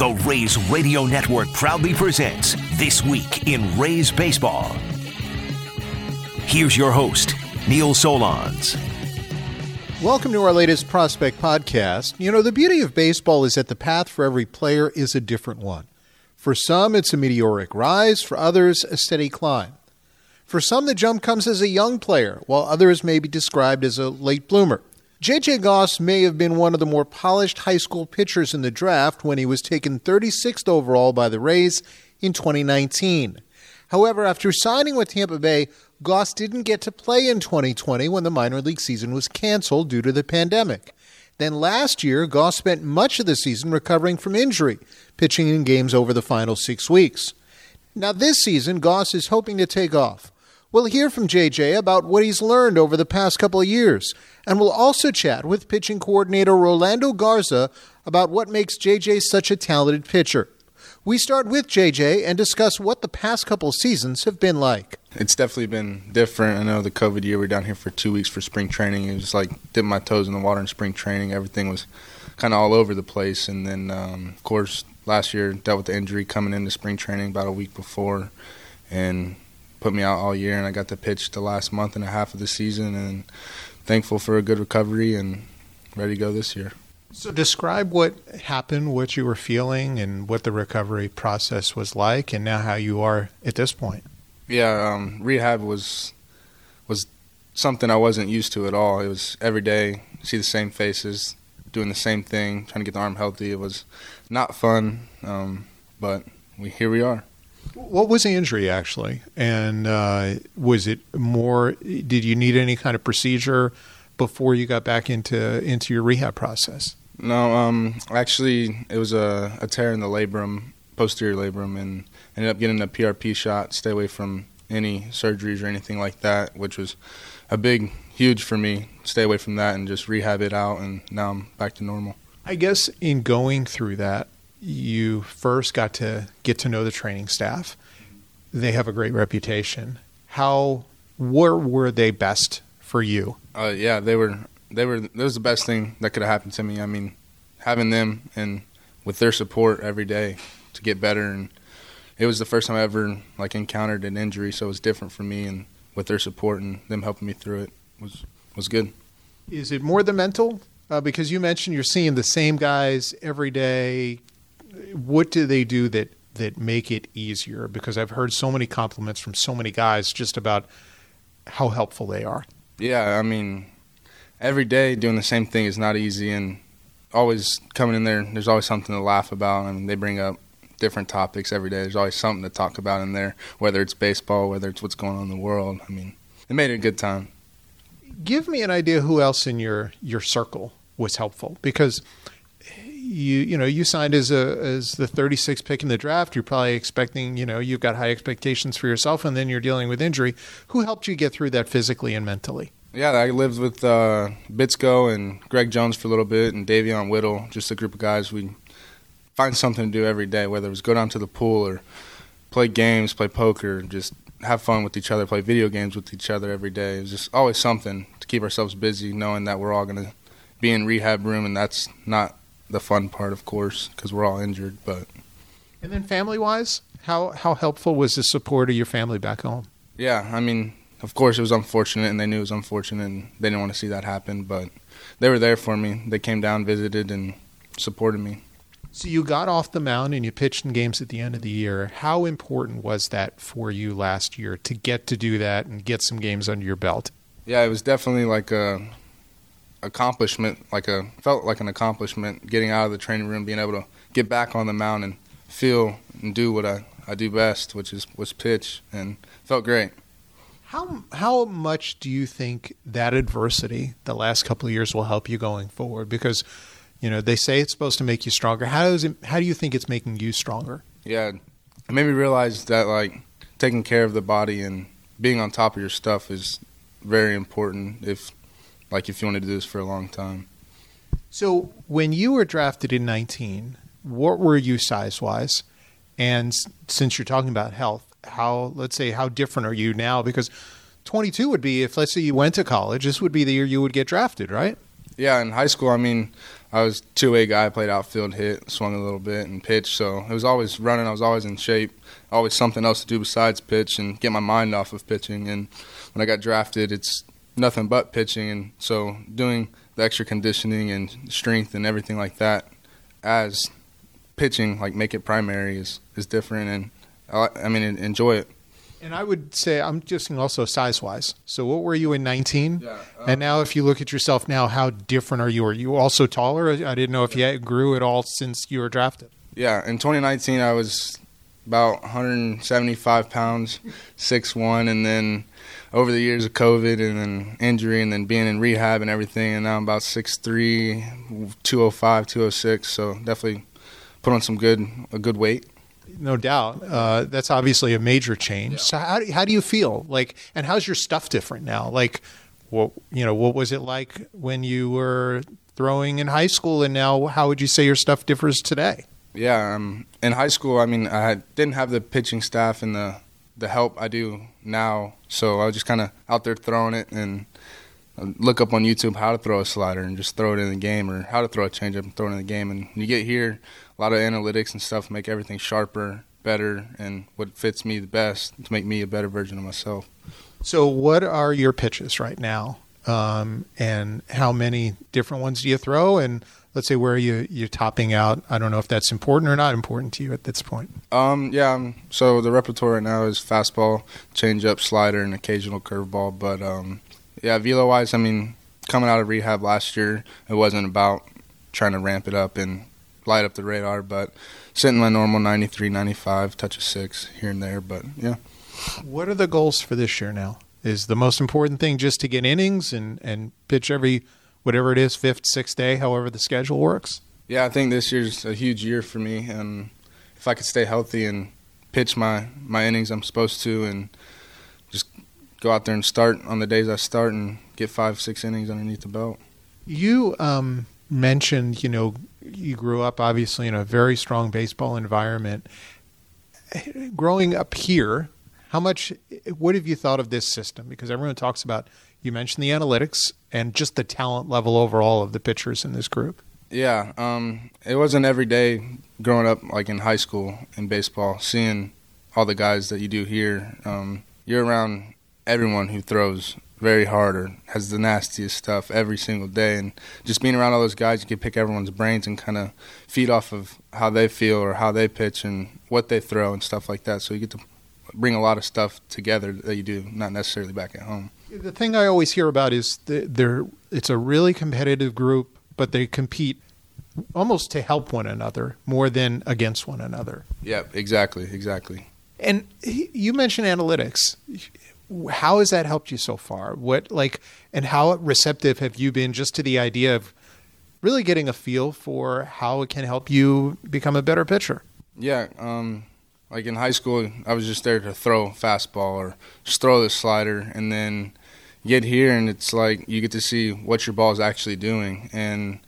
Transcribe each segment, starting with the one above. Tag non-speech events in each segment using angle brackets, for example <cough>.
The Rays Radio Network proudly presents This Week in Rays Baseball. Here's your host, Neil Solondz. Welcome to our latest prospect podcast. You know, the beauty of baseball is that the path for every player is a different one. For some, it's a meteoric rise, for others, a steady climb. For some, the jump comes as a young player, while others may be described as a late bloomer. J.J. Goss may have been one of the more polished high school pitchers in the draft when he was taken 36th overall by the Rays in 2019. However, after signing with Tampa Bay, Goss didn't get to play in 2020 when the minor league season was canceled due to the pandemic. Then last year, Goss spent much of the season recovering from injury, pitching in games over the final six weeks. Now, this season, Goss is hoping to take off. We'll hear from JJ about what he's learned over the past couple of years, and we'll also chat with pitching coordinator Rolando Garza about what makes JJ such a talented pitcher. We start with JJ and discuss what the past couple seasons have been like. It's definitely been different. I know the COVID year, we are down here for two weeks for spring training. It was like dipping my toes in the water in spring training. Everything was kind of all over the place. And then, um, of course, last year dealt with the injury coming into spring training about a week before. And put me out all year, and I got to pitch the last month and a half of the season, and thankful for a good recovery and ready to go this year. So, describe what happened, what you were feeling, and what the recovery process was like, and now how you are at this point. Yeah, um, rehab was was something I wasn't used to at all. It was every day, see the same faces, doing the same thing, trying to get the arm healthy. It was not fun, um, but we here we are. What was the injury actually? And uh, was it more? Did you need any kind of procedure before you got back into into your rehab process? No, um, actually, it was a, a tear in the labrum, posterior labrum, and ended up getting a PRP shot. Stay away from any surgeries or anything like that, which was a big, huge for me. Stay away from that and just rehab it out, and now I'm back to normal. I guess in going through that, you first got to get to know the training staff. They have a great reputation. How where were they best for you? Uh, yeah, they were. They were. That was the best thing that could have happened to me. I mean, having them and with their support every day to get better, and it was the first time I ever like encountered an injury, so it was different for me. And with their support and them helping me through it was was good. Is it more the mental? Uh, because you mentioned you're seeing the same guys every day, what do they do that that make it easier? Because I've heard so many compliments from so many guys just about how helpful they are. Yeah, I mean, every day doing the same thing is not easy, and always coming in there, there's always something to laugh about. I mean, they bring up different topics every day. There's always something to talk about in there, whether it's baseball, whether it's what's going on in the world. I mean, it made it a good time. Give me an idea who else in your your circle was helpful because you you know you signed as a as the 36th pick in the draft. You're probably expecting you know you've got high expectations for yourself, and then you're dealing with injury. Who helped you get through that physically and mentally? Yeah, I lived with uh, Bitsko and Greg Jones for a little bit, and Davion Whittle, just a group of guys. We find something to do every day, whether it was go down to the pool or play games, play poker, just have fun with each other, play video games with each other every day. It was just always something to keep ourselves busy, knowing that we're all going to be in rehab room, and that's not the fun part, of course, because we're all injured. But and then family wise, how how helpful was the support of your family back home? Yeah, I mean, of course it was unfortunate, and they knew it was unfortunate, and they didn't want to see that happen. But they were there for me. They came down, visited, and supported me. So you got off the mound and you pitched in games at the end of the year. How important was that for you last year to get to do that and get some games under your belt? Yeah, it was definitely like a accomplishment, like a felt like an accomplishment getting out of the training room, being able to get back on the mound and feel and do what I, I do best, which is was pitch, and felt great. How how much do you think that adversity the last couple of years will help you going forward? Because you know they say it's supposed to make you stronger. How does it? How do you think it's making you stronger? Yeah, it made me realize that like taking care of the body and being on top of your stuff is very important. If like if you want to do this for a long time. So when you were drafted in 19, what were you size wise? And since you're talking about health, how let's say how different are you now? Because 22 would be if let's say you went to college, this would be the year you would get drafted, right? Yeah, in high school, I mean, I was two way guy, played outfield, hit, swung a little bit, and pitched. So it was always running. I was always in shape. Always something else to do besides pitch and get my mind off of pitching. And when I got drafted, it's nothing but pitching. And so doing the extra conditioning and strength and everything like that as pitching, like make it primary, is is different. And I, I mean, enjoy it. And I would say I'm just also size wise. So what were you in 19? Yeah, um, and now, if you look at yourself now, how different are you? Are you also taller? I didn't know if you grew at all since you were drafted. Yeah, in 2019 I was about 175 pounds, six one, and then over the years of COVID and then injury and then being in rehab and everything, and now I'm about 6'3", 205, 206. So definitely put on some good a good weight no doubt. Uh, that's obviously a major change. Yeah. So how how do you feel like, and how's your stuff different now? Like, what you know, what was it like when you were throwing in high school, and now how would you say your stuff differs today? Yeah, um, in high school, I mean, I didn't have the pitching staff and the the help I do now, so I was just kind of out there throwing it and uh, look up on YouTube how to throw a slider and just throw it in the game, or how to throw a changeup and throw it in the game. And you get here, a lot of analytics and stuff make everything sharper, better, and what fits me the best to make me a better version of myself. So, what are your pitches right now, um, and how many different ones do you throw? And let's say where are you you topping out? I don't know if that's important or not important to you at this point. Um, yeah. Um, so the repertoire right now is fastball, changeup, slider, and occasional curveball. But um, yeah, velo wise, I mean, coming out of rehab last year, it wasn't about trying to ramp it up and light up the radar, but sitting my normal 93, 95, touch of six here and there. But yeah. What are the goals for this year now? Is the most important thing just to get innings and, and pitch every, whatever it is, fifth, sixth day, however the schedule works? Yeah, I think this year's a huge year for me. And if I could stay healthy and pitch my, my innings I'm supposed to and just go out there and start on the days I start and get five, six innings underneath the belt. You um, mentioned, you know, you grew up obviously in a very strong baseball environment. Growing up here, how much, what have you thought of this system? Because everyone talks about, you mentioned the analytics and just the talent level overall of the pitchers in this group. Yeah, um, it wasn't every day growing up, like in high school in baseball, seeing all the guys that you do here. Um, you're around everyone who throws very hard or has the nastiest stuff every single day. And just being around all those guys, you can pick everyone's brains and kind of feed off of how they feel or how they pitch and what they throw and stuff like that. So you get to bring a lot of stuff together that you do not necessarily back at home. The thing I always hear about is they're it's a really competitive group, but they compete almost to help one another more than against one another. Yeah, exactly, exactly. And you mentioned analytics how has that helped you so far? What like and how receptive have you been just to the idea of really getting a feel for how it can help you become a better pitcher? Yeah, um, like in high school, I was just there to throw fastball or just throw the slider, and then get here and it's like you get to see what your ball is actually doing, and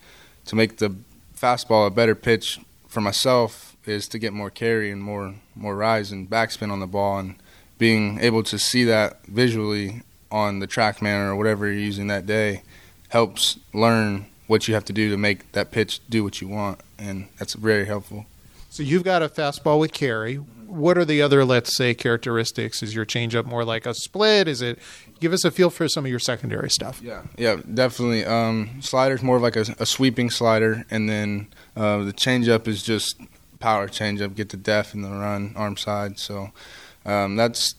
to make the fastball a better pitch for myself is to get more carry and more more rise and backspin on the ball and being able to see that visually on the TrackMan or whatever you're using that day helps learn what you have to do to make that pitch do what you want, and that's very helpful. So you've got a fastball with carry. What are the other, let's say, characteristics? Is your changeup more like a split? Is it? Give us a feel for some of your secondary stuff. Yeah, yeah, definitely. Um, slider's more of like a, a sweeping slider, and then uh, the changeup is just power changeup, get the def and the run arm side. So um, that's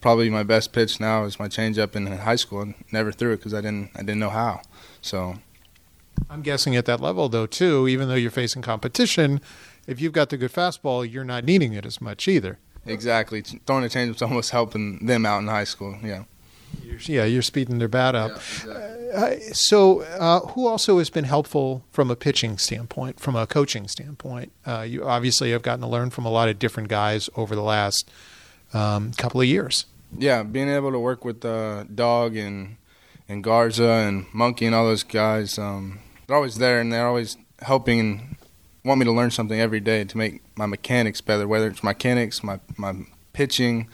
probably my best pitch now is my changeup in high school. and never threw it because I didn't I didn't know how. So I'm guessing at that level though too, even though you're facing competition, if you've got the good fastball, you're not needing it as much either. Exactly, throwing a changeup's almost helping them out in high school. Yeah. You're, yeah, you're speeding their bat up. Yeah, exactly. uh, so, uh, who also has been helpful from a pitching standpoint, from a coaching standpoint? Uh, you obviously have gotten to learn from a lot of different guys over the last um, couple of years. Yeah, being able to work with uh, Dog and and Garza and Monkey and all those guys, um, they're always there and they're always helping want me to learn something every day to make my mechanics better. Whether it's mechanics, my my pitching,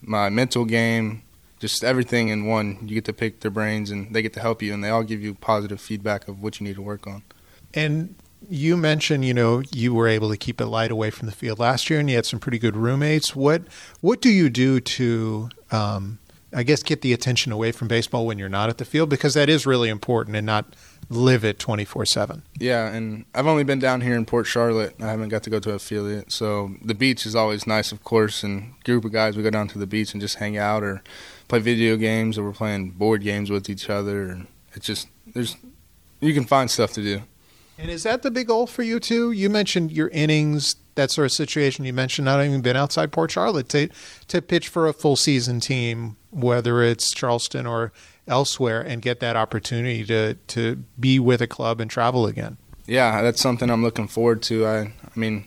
my mental game, just everything in one. You get to pick their brains and they get to help you and they all give you positive feedback of what you need to work on. And you mentioned, you know, you were able to keep it light away from the field last year, and you had some pretty good roommates. What what do you do to, um, I guess, get the attention away from baseball when you're not at the field? Because that is really important, and not live it 24 7. Yeah, and I've only been down here in Port Charlotte. I haven't got to go to affiliate. So the beach is always nice, of course. And group of guys, we go down to the beach and just hang out or play video games or we're playing board games with each other. And it's just, there's, you can find stuff to do. And is that the big goal for you too? You mentioned your innings, that sort of situation. You mentioned not even been outside Port Charlotte to to pitch for a full season team, whether it's Charleston or elsewhere and get that opportunity to to be with a club and travel again. Yeah, that's something I'm looking forward to. I I mean,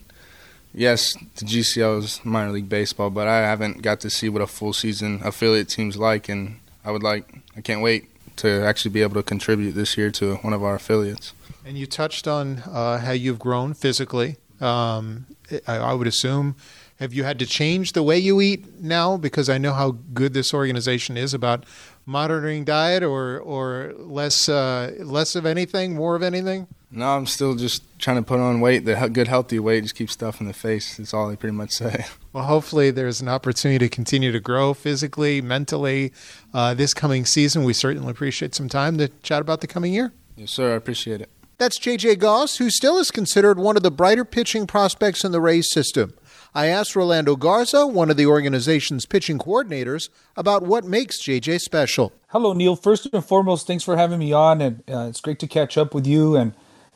yes, the GCL is minor league baseball, but I haven't got to see what a full season affiliate team's like, and I would like. I can't wait to actually be able to contribute this year to one of our affiliates. And you touched on uh, how you've grown physically. Um, I, I would assume have you had to change the way you eat now? Because I know how good this organization is about monitoring diet, or or less uh, less of anything, more of anything. No, I'm still just trying to put on weight. The good healthy weight, just keep stuff in the face. That's all they pretty much say. <laughs> Well, hopefully there's an opportunity to continue to grow physically, mentally uh, this coming season. We certainly appreciate some time to chat about the coming year. Yes, sir. I appreciate it. That's J.J. Goss, who still is considered one of the brighter pitching prospects in the Rays system. I asked Rolando Garza, one of the organization's pitching coordinators, about what makes JJ special. Hello, Neil. First and foremost, thanks for having me on, and uh, it's great to catch up with you, and,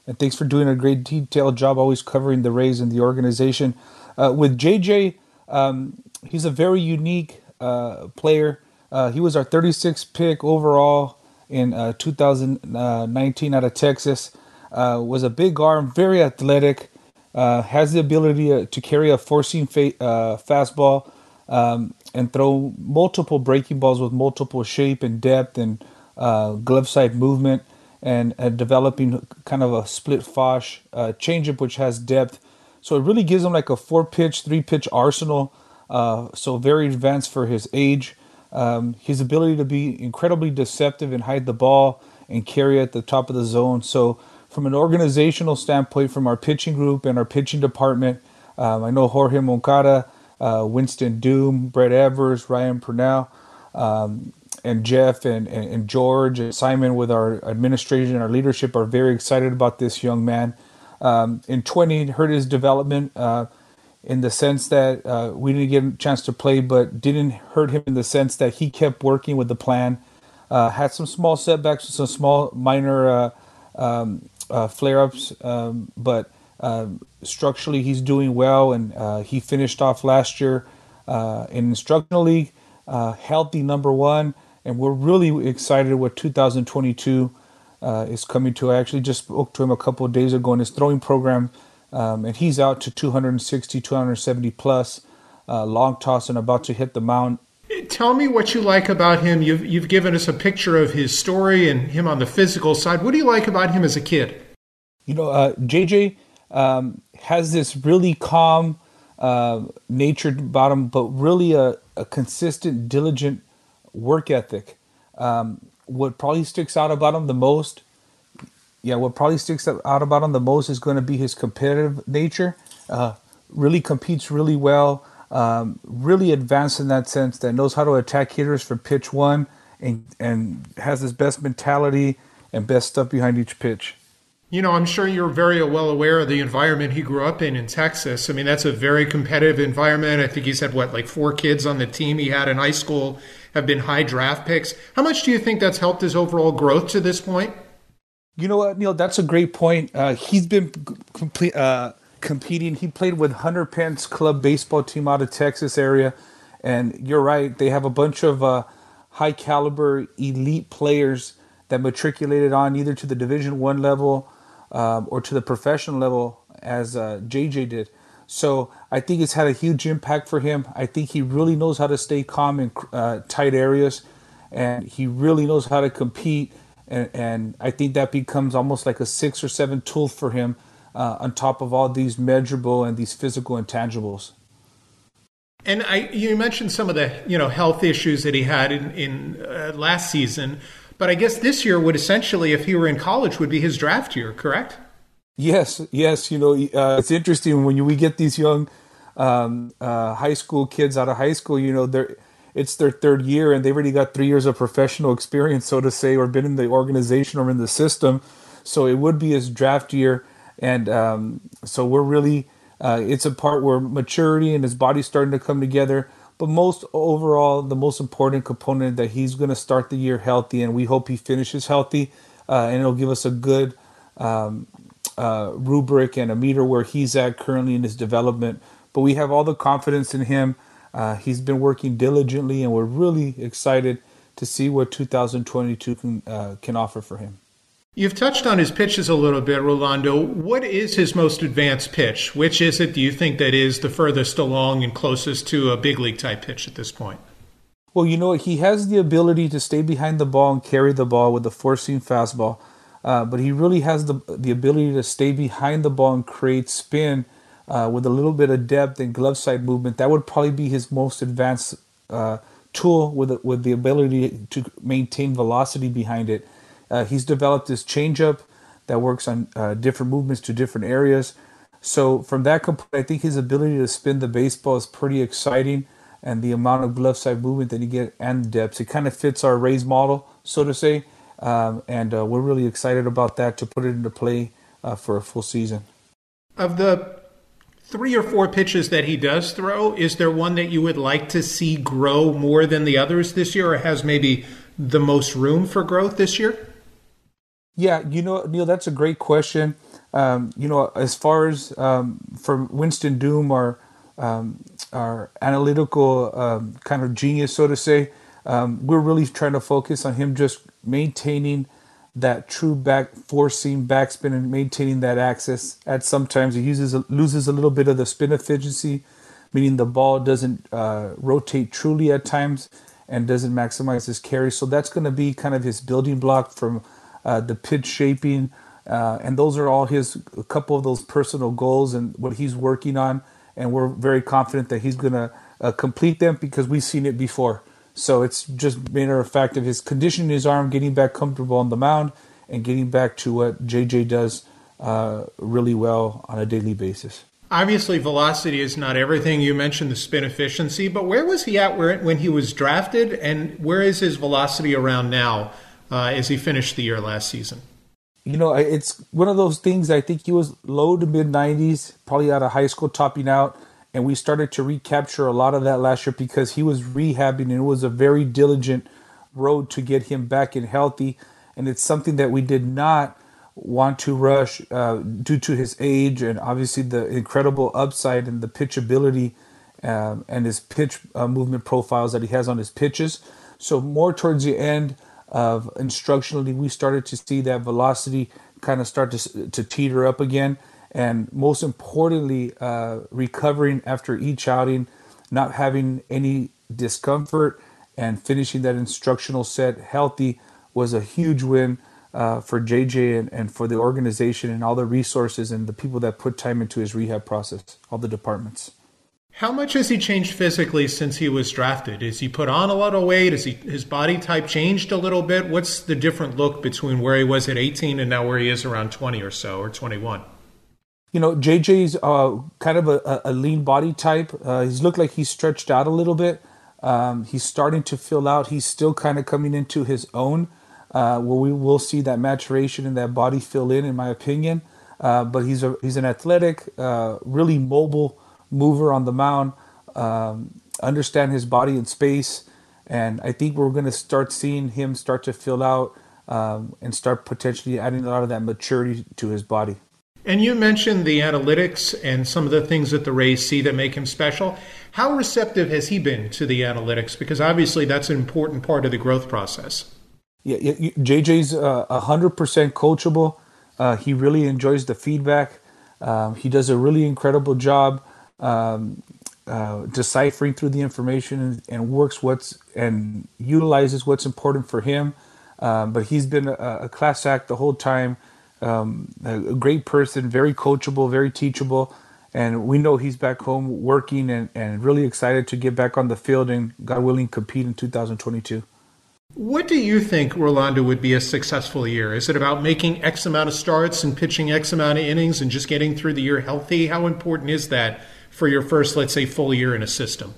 and thanks for doing a great detailed job always covering the Rays and the organization. Uh, with JJ, um, he's a very unique uh, player. Uh, he was our 36th pick overall in uh, 2019 out of Texas. Uh, was a big arm, very athletic uh, has the ability to, to carry a seam fa- uh, fastball um, and throw multiple breaking balls with multiple shape and depth and uh, glove side movement and developing kind of a split fosh uh, changeup which has depth. So it really gives him like a four pitch, three pitch arsenal. Uh, so very advanced for his age. Um, his ability to be incredibly deceptive and hide the ball and carry at the top of the zone. So from an organizational standpoint, from our pitching group and our pitching department, um, I know Jorge Moncada, uh, Winston Doom, Brett Evers, Ryan Purnell, um, and Jeff and, and, and, George and Simon with our administration and our leadership are very excited about this young man. Um, in 20, hurt his development uh, in the sense that uh, we didn't get a chance to play, but didn't hurt him in the sense that he kept working with the plan. Uh, had some small setbacks, some small minor uh, um, uh, flare ups, um, but um, structurally he's doing well, and uh, he finished off last year uh, in instructional league, uh, healthy number one, and we're really excited what 2022 uh, is coming to. I actually just spoke to him a couple of days ago in his throwing program, um, and he's out to 260, 270 plus, long toss, and about to hit the mound Tell me what you like about him. You've, you've given us a picture of his story and him on the physical side. What do you like about him as a kid? You know, uh, JJ um, has this really calm uh, nature about him, but really a, a consistent, diligent work ethic. Um, what probably sticks out about him the most, yeah, what probably sticks out about him the most is going to be his competitive nature. Uh, really competes really well um, really advanced in that sense that knows how to attack hitters for pitch one and, and has his best mentality and best stuff behind each pitch. You know, I'm sure you're very well aware of the environment he grew up in in Texas. I mean, that's a very competitive environment. I think he's had what, like four kids on the team he had in high school have been high draft picks. How much do you think that's helped his overall growth to this point? You know what, Neil? That's a great point. Uh, he's been complete, uh, competing. He played with Hunter Pence Club baseball team out of Texas area, and you're right. They have a bunch of uh, high caliber elite players that matriculated on either to the Division One level um, or to the professional level, as uh, JJ did. So I think it's had a huge impact for him. I think he really knows how to stay calm in uh, tight areas, and he really knows how to compete. And, and I think that becomes almost like a six or seven tool for him uh, on top of all these measurable and these physical intangibles. And I, you mentioned some of the you know health issues that he had in, in uh, last season, but I guess this year would essentially, if he were in college, would be his draft year, correct? Yes, yes. You know, uh, it's interesting when you, we get these young um, uh, high school kids out of high school. You know, they're it's their third year and they've already got three years of professional experience, so to say, or been in the organization or in the system. So it would be his draft year, and um, so we're really uh, it's a part where maturity and his body's starting to come together. But most overall, the most important component that he's going to start the year healthy, and we hope he finishes healthy, uh, and it'll give us a good um, uh, rubric and a meter where he's at currently in his development. But we have all the confidence in him. Uh, he's been working diligently, and we're really excited to see what 2022 can uh, can offer for him. You've touched on his pitches a little bit, Rolando. What is his most advanced pitch? Which is it, do you think, that is the furthest along and closest to a big league type pitch at this point? Well, you know, he has the ability to stay behind the ball and carry the ball with the four seam fastball. Uh, but he really has the the ability to stay behind the ball and create spin uh, with a little bit of depth and glove side movement. That would probably be his most advanced uh, tool with with the ability to maintain velocity behind it. Uh, he's developed this changeup that works on uh, different movements to different areas. So from that component, I think his ability to spin the baseball is pretty exciting, and the amount of glove side movement that he get and depth, it kind of fits our Rays model, so to say. Um, and uh, we're really excited about that to put it into play uh, for a full season. Of the three or four pitches that he does throw, is there one that you would like to see grow more than the others this year, or has maybe the most room for growth this year? Yeah, you know, Neil, that's a great question. Um, you know, as far as um, from Winston Doom, our um, our analytical um, kind of genius, so to say, um, we're really trying to focus on him just maintaining that true back seam backspin and maintaining that axis. At sometimes he uses loses a little bit of the spin efficiency, meaning the ball doesn't uh, rotate truly at times and doesn't maximize his carry. So that's going to be kind of his building block from uh, the pitch shaping, uh, and those are all his a couple of those personal goals and what he's working on. And we're very confident that he's going to uh, complete them because we've seen it before. So it's just matter of fact of his conditioning his arm, getting back comfortable on the mound, and getting back to what JJ does uh, really well on a daily basis. Obviously, velocity is not everything. You mentioned the spin efficiency, but where was he at when he was drafted, and where is his velocity around now uh, as he finished the year last season? You know, it's one of those things. I think he was low to mid 90s, probably out of high school, topping out and we started to recapture a lot of that last year because he was rehabbing and it was a very diligent road to get him back and healthy and it's something that we did not want to rush uh, due to his age and obviously the incredible upside and the pitchability um, and his pitch uh, movement profiles that he has on his pitches so more towards the end of instructionally we started to see that velocity kind of start to, to teeter up again and most importantly, uh, recovering after each outing, not having any discomfort, and finishing that instructional set healthy was a huge win uh, for JJ and, and for the organization and all the resources and the people that put time into his rehab process, all the departments. How much has he changed physically since he was drafted? Has he put on a lot of weight? Has he his body type changed a little bit? What's the different look between where he was at 18 and now where he is around 20 or so or 21? you know, JJ's uh, kind of a, a, lean body type. Uh, he's looked like he's stretched out a little bit. Um, he's starting to fill out. He's still kind of coming into his own, uh, where we will see that maturation and that body fill in, in my opinion. Uh, but he's a he's an athletic, uh, really mobile mover on the mound. Um, understand his body and space, and I think we're going to start seeing him start to fill out um, and start potentially adding a lot of that maturity to his body. And you mentioned the analytics and some of the things that the Rays see that make him special. How receptive has he been to the analytics? Because obviously that's an important part of the growth process. Yeah, JJ's uh, a hundred percent coachable. Uh, he really enjoys the feedback. Um, he does a really incredible job um, uh, deciphering through the information and, and, works what's and utilizes what's important for him. Um, but he's been a, a class act the whole time um, a great person, very coachable, very teachable. And we know he's back home working and, and really excited to get back on the field and, God willing, compete in 2022. What do you think, Rolando, would be a successful year? Is it about making X amount of starts and pitching X amount of innings and just getting through the year healthy? How important is that for your first, let's say, full year in a system?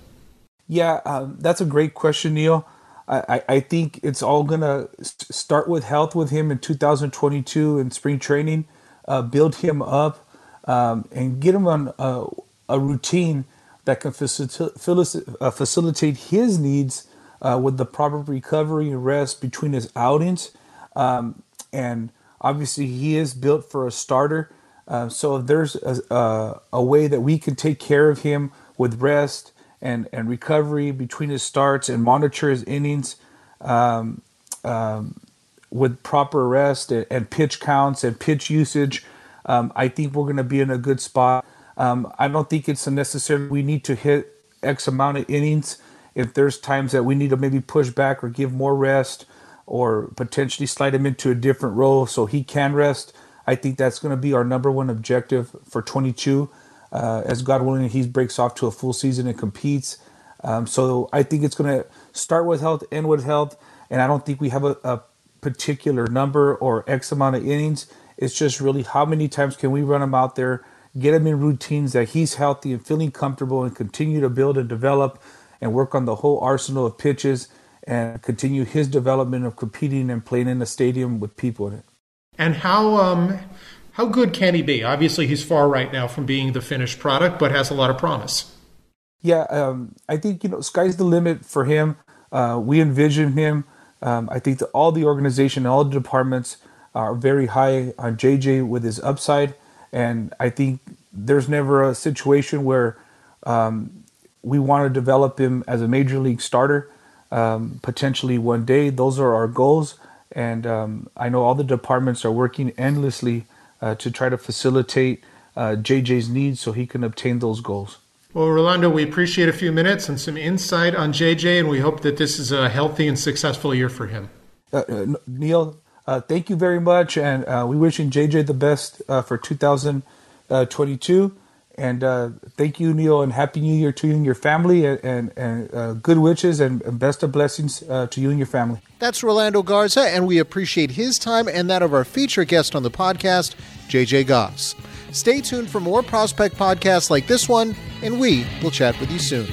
Yeah, um, that's a great question, Neil. I, I think it's all going to start with health with him in 2022 in spring training, uh, build him up, um, and get him on a, a routine that can facilitate, uh, facilitate his needs uh, with the proper recovery and rest between his outings. Um, and obviously, he is built for a starter. Uh, so there's a, a, a, way that we can take care of him with rest and, and recovery between his starts and monitor his innings um, um, with proper rest and, and, pitch counts and pitch usage, um, I think we're going to be in a good spot. Um, I don't think it's necessary we need to hit X amount of innings if there's times that we need to maybe push back or give more rest or potentially slide him into a different role so he can rest, I think that's going to be our number one objective for 22. Uh, as God willing, he breaks off to a full season and competes. Um, so I think it's going to start with health, end with health, and I don't think we have a, a particular number or X amount of innings. It's just really how many times can we run him out there, get him in routines that he's healthy and feeling comfortable, and continue to build and develop and work on the whole arsenal of pitches and continue his development of competing and playing in the stadium with people in it. And how um, how good can he be? Obviously, he's far right now from being the finished product, but has a lot of promise. Yeah, um, I think you know sky's the limit for him. Uh, we envision him. Um, I think that all the organization, all the departments are very high on JJ with his upside, and I think there's never a situation where um, we want to develop him as a major league starter um, potentially one day. Those are our goals. And um, I know all the departments are working endlessly uh, to try to facilitate uh, JJ's needs so he can obtain those goals. Well, Rolando, we appreciate a few minutes and some insight on JJ, and we hope that this is a healthy and successful year for him. Uh, uh Neil, uh, thank you very much, and uh, we wishing JJ the best for 2022. And uh, thank you, Neil, and happy New Year to you and your family, and, and, uh, good wishes and, and, best of blessings uh, to you and your family. That's Rolando Garza, and we appreciate his time and that of our feature guest on the podcast, JJ Goss. Stay tuned for more prospect podcasts like this one, and we will chat with you soon.